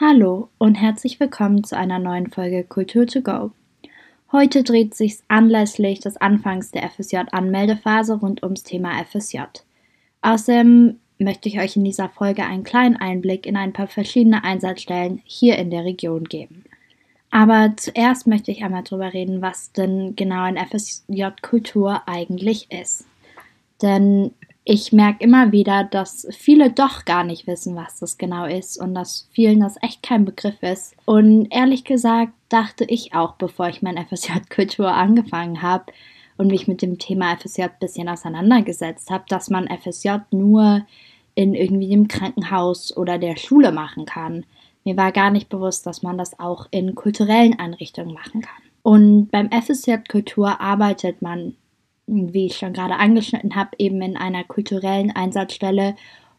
Hallo und herzlich willkommen zu einer neuen Folge Kultur to go. Heute dreht sich anlässlich des Anfangs der FSJ-Anmeldephase rund ums Thema FSJ. Außerdem möchte ich euch in dieser Folge einen kleinen Einblick in ein paar verschiedene Einsatzstellen hier in der Region geben. Aber zuerst möchte ich einmal darüber reden, was denn genau ein FSJ-Kultur eigentlich ist. Denn ich merke immer wieder, dass viele doch gar nicht wissen, was das genau ist und dass vielen das echt kein Begriff ist. Und ehrlich gesagt dachte ich auch, bevor ich mein FSJ-Kultur angefangen habe und mich mit dem Thema FSJ ein bisschen auseinandergesetzt habe, dass man FSJ nur in irgendwie dem Krankenhaus oder der Schule machen kann. Mir war gar nicht bewusst, dass man das auch in kulturellen Einrichtungen machen kann. Und beim FSJ Kultur arbeitet man wie ich schon gerade angeschnitten habe, eben in einer kulturellen Einsatzstelle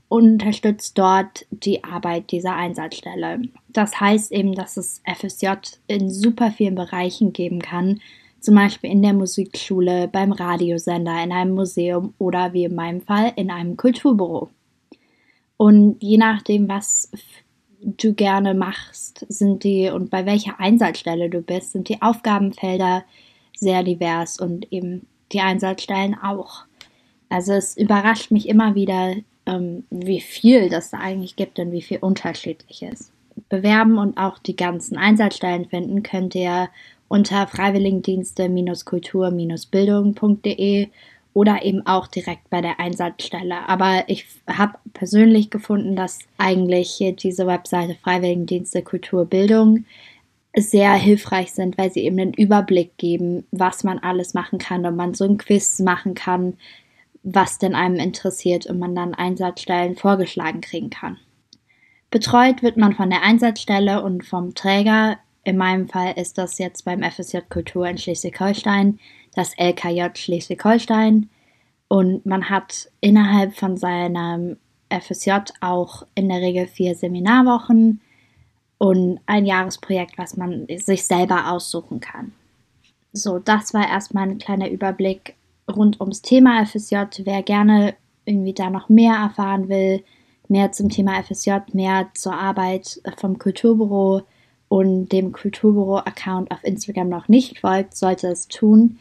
und unterstützt dort die Arbeit dieser Einsatzstelle. Das heißt eben, dass es FSJ in super vielen Bereichen geben kann, zum Beispiel in der Musikschule, beim Radiosender, in einem Museum oder wie in meinem Fall in einem Kulturbüro. Und je nachdem, was du gerne machst, sind die und bei welcher Einsatzstelle du bist, sind die Aufgabenfelder sehr divers und eben die Einsatzstellen auch. Also es überrascht mich immer wieder, ähm, wie viel das da eigentlich gibt und wie viel unterschiedliches. Bewerben und auch die ganzen Einsatzstellen finden könnt ihr unter freiwilligendienste-kultur-bildung.de oder eben auch direkt bei der Einsatzstelle. Aber ich habe persönlich gefunden, dass eigentlich diese Webseite Freiwilligendienste Kultur Bildung sehr hilfreich sind, weil sie eben einen Überblick geben, was man alles machen kann und man so ein Quiz machen kann, was denn einem interessiert und man dann Einsatzstellen vorgeschlagen kriegen kann. Betreut wird man von der Einsatzstelle und vom Träger. In meinem Fall ist das jetzt beim FSJ Kultur in Schleswig-Holstein, das LKJ Schleswig-Holstein. Und man hat innerhalb von seinem FSJ auch in der Regel vier Seminarwochen, und ein Jahresprojekt, was man sich selber aussuchen kann. So, das war erstmal ein kleiner Überblick rund ums Thema FSJ. Wer gerne irgendwie da noch mehr erfahren will, mehr zum Thema FSJ, mehr zur Arbeit vom Kulturbüro und dem Kulturbüro-Account auf Instagram noch nicht folgt, sollte es tun.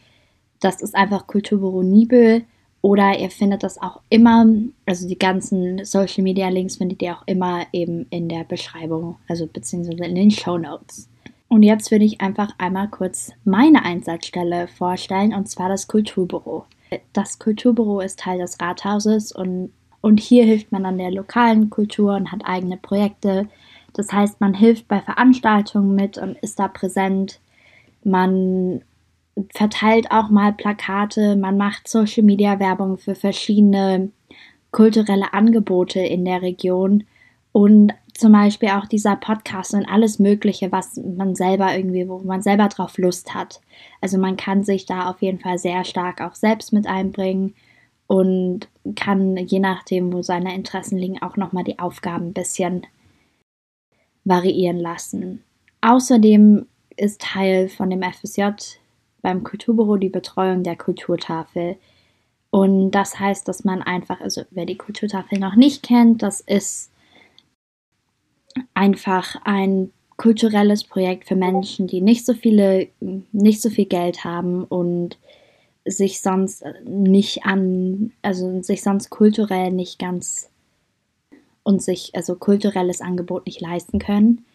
Das ist einfach Kulturbüro Nibel. Oder ihr findet das auch immer, also die ganzen Social Media Links findet ihr auch immer eben in der Beschreibung, also beziehungsweise in den Show Notes. Und jetzt würde ich einfach einmal kurz meine Einsatzstelle vorstellen, und zwar das Kulturbüro. Das Kulturbüro ist Teil des Rathauses und, und hier hilft man an der lokalen Kultur und hat eigene Projekte. Das heißt, man hilft bei Veranstaltungen mit und ist da präsent. Man verteilt auch mal Plakate, man macht Social Media Werbung für verschiedene kulturelle Angebote in der Region und zum Beispiel auch dieser Podcast und alles Mögliche, was man selber irgendwie, wo man selber drauf Lust hat. Also man kann sich da auf jeden Fall sehr stark auch selbst mit einbringen und kann je nachdem, wo seine Interessen liegen, auch nochmal die Aufgaben ein bisschen variieren lassen. Außerdem ist Teil von dem FSJ beim Kulturbüro die Betreuung der Kulturtafel. Und das heißt, dass man einfach, also wer die Kulturtafel noch nicht kennt, das ist einfach ein kulturelles Projekt für Menschen, die nicht so viele, nicht so viel Geld haben und sich sonst nicht an, also sich sonst kulturell nicht ganz und sich also kulturelles Angebot nicht leisten können.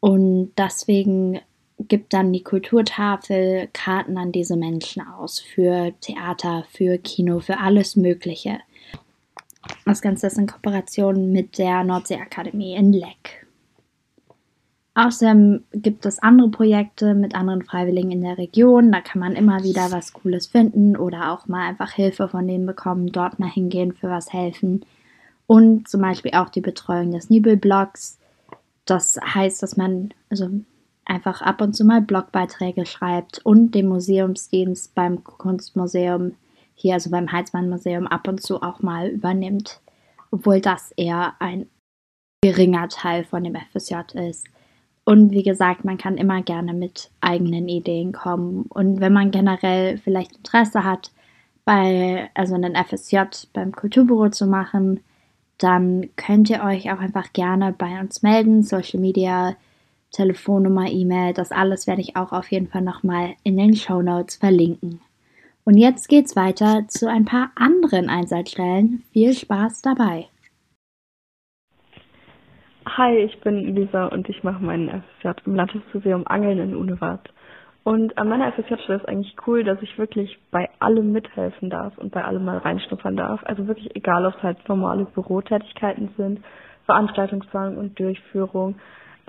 Und deswegen gibt dann die Kulturtafel Karten an diese Menschen aus für Theater, für Kino, für alles Mögliche. Das Ganze ist in Kooperation mit der Nordseeakademie in Leck. Außerdem gibt es andere Projekte mit anderen Freiwilligen in der Region. Da kann man immer wieder was Cooles finden oder auch mal einfach Hilfe von denen bekommen, dort mal hingehen, für was helfen. Und zum Beispiel auch die Betreuung des Nibelblocks. Das heißt, dass man, also einfach ab und zu mal Blogbeiträge schreibt und den Museumsdienst beim Kunstmuseum hier, also beim Heizmann-Museum, ab und zu auch mal übernimmt, obwohl das eher ein geringer Teil von dem FSJ ist. Und wie gesagt, man kann immer gerne mit eigenen Ideen kommen. Und wenn man generell vielleicht Interesse hat, bei, also einen FSJ beim Kulturbüro zu machen, dann könnt ihr euch auch einfach gerne bei uns melden. Social Media, Telefonnummer, E-Mail, das alles werde ich auch auf jeden Fall nochmal in den Show Notes verlinken. Und jetzt geht's weiter zu ein paar anderen Einsatzstellen. Viel Spaß dabei! Hi, ich bin Lisa und ich mache meinen FSJ im Landesmuseum Angeln in Unewart. Und an meiner FSJ-Stelle ist eigentlich cool, dass ich wirklich bei allem mithelfen darf und bei allem mal reinschnuppern darf. Also wirklich egal, ob es halt normale Bürotätigkeiten sind, Veranstaltungsplanung und Durchführung,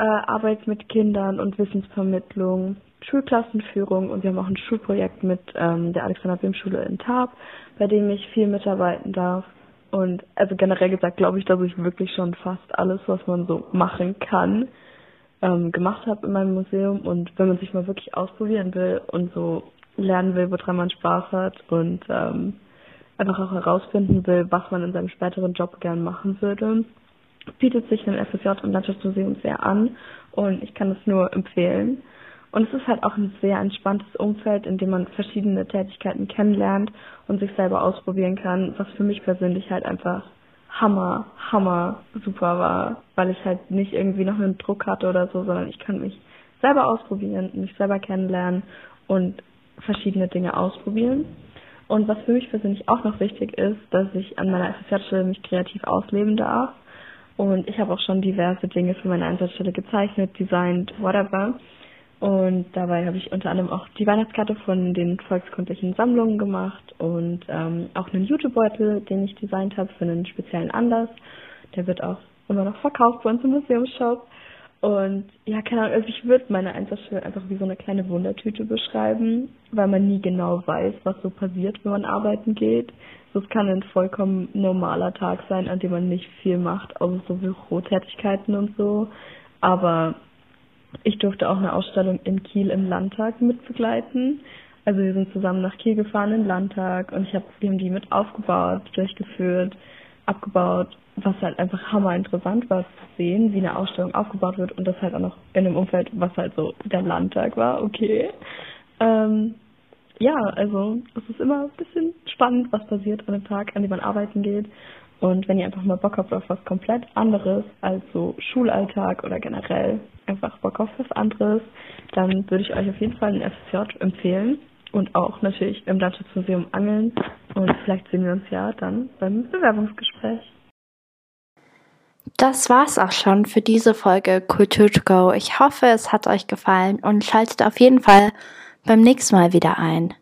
äh, Arbeit mit Kindern und Wissensvermittlung, Schulklassenführung und wir haben auch ein Schulprojekt mit ähm, der Alexander Bim Schule in Tarp, bei dem ich viel mitarbeiten darf. Und also generell gesagt glaube ich, dass ich wirklich schon fast alles, was man so machen kann, ähm, gemacht habe in meinem Museum. Und wenn man sich mal wirklich ausprobieren will und so lernen will, woran man Spaß hat und ähm, einfach auch herausfinden will, was man in seinem späteren Job gern machen würde, bietet sich ein FSJ im Landschaftsmuseum sehr an und ich kann es nur empfehlen. Und es ist halt auch ein sehr entspanntes Umfeld, in dem man verschiedene Tätigkeiten kennenlernt und sich selber ausprobieren kann, was für mich persönlich halt einfach hammer, hammer super war, weil ich halt nicht irgendwie noch einen Druck hatte oder so, sondern ich kann mich selber ausprobieren, mich selber kennenlernen und verschiedene Dinge ausprobieren. Und was für mich persönlich auch noch wichtig ist, dass ich an meiner FSJ-Stelle mich kreativ ausleben darf. Und ich habe auch schon diverse Dinge für meine Einsatzstelle gezeichnet, designt, whatever. Und dabei habe ich unter anderem auch die Weihnachtskarte von den volkskundlichen Sammlungen gemacht und ähm, auch einen Jutebeutel, den ich designt habe für einen speziellen Anlass. Der wird auch immer noch verkauft bei uns im Museumsshop. Und ja, keine Ahnung, also ich würde meine Einsatzstelle einfach wie so eine kleine Wundertüte beschreiben, weil man nie genau weiß, was so passiert, wenn man arbeiten geht. Das kann ein vollkommen normaler Tag sein, an dem man nicht viel macht, außer so Bürotätigkeiten und so. Aber ich durfte auch eine Ausstellung in Kiel im Landtag mitbegleiten. Also wir sind zusammen nach Kiel gefahren im Landtag und ich habe wir haben die mit aufgebaut, durchgeführt, abgebaut, was halt einfach hammer interessant war zu sehen, wie eine Ausstellung aufgebaut wird und das halt auch noch in einem Umfeld, was halt so der Landtag war, okay. Ähm, ja, also es ist immer ein bisschen spannend, was passiert an dem Tag, an dem man arbeiten geht. Und wenn ihr einfach mal Bock habt auf was komplett anderes als so Schulalltag oder generell einfach Bock auf was anderes, dann würde ich euch auf jeden Fall ein FSJ empfehlen und auch natürlich im Landschaftsmuseum angeln. Und vielleicht sehen wir uns ja dann beim Bewerbungsgespräch. Das war's auch schon für diese Folge Kultur to Go. Ich hoffe, es hat euch gefallen und schaltet auf jeden Fall beim nächsten Mal wieder ein.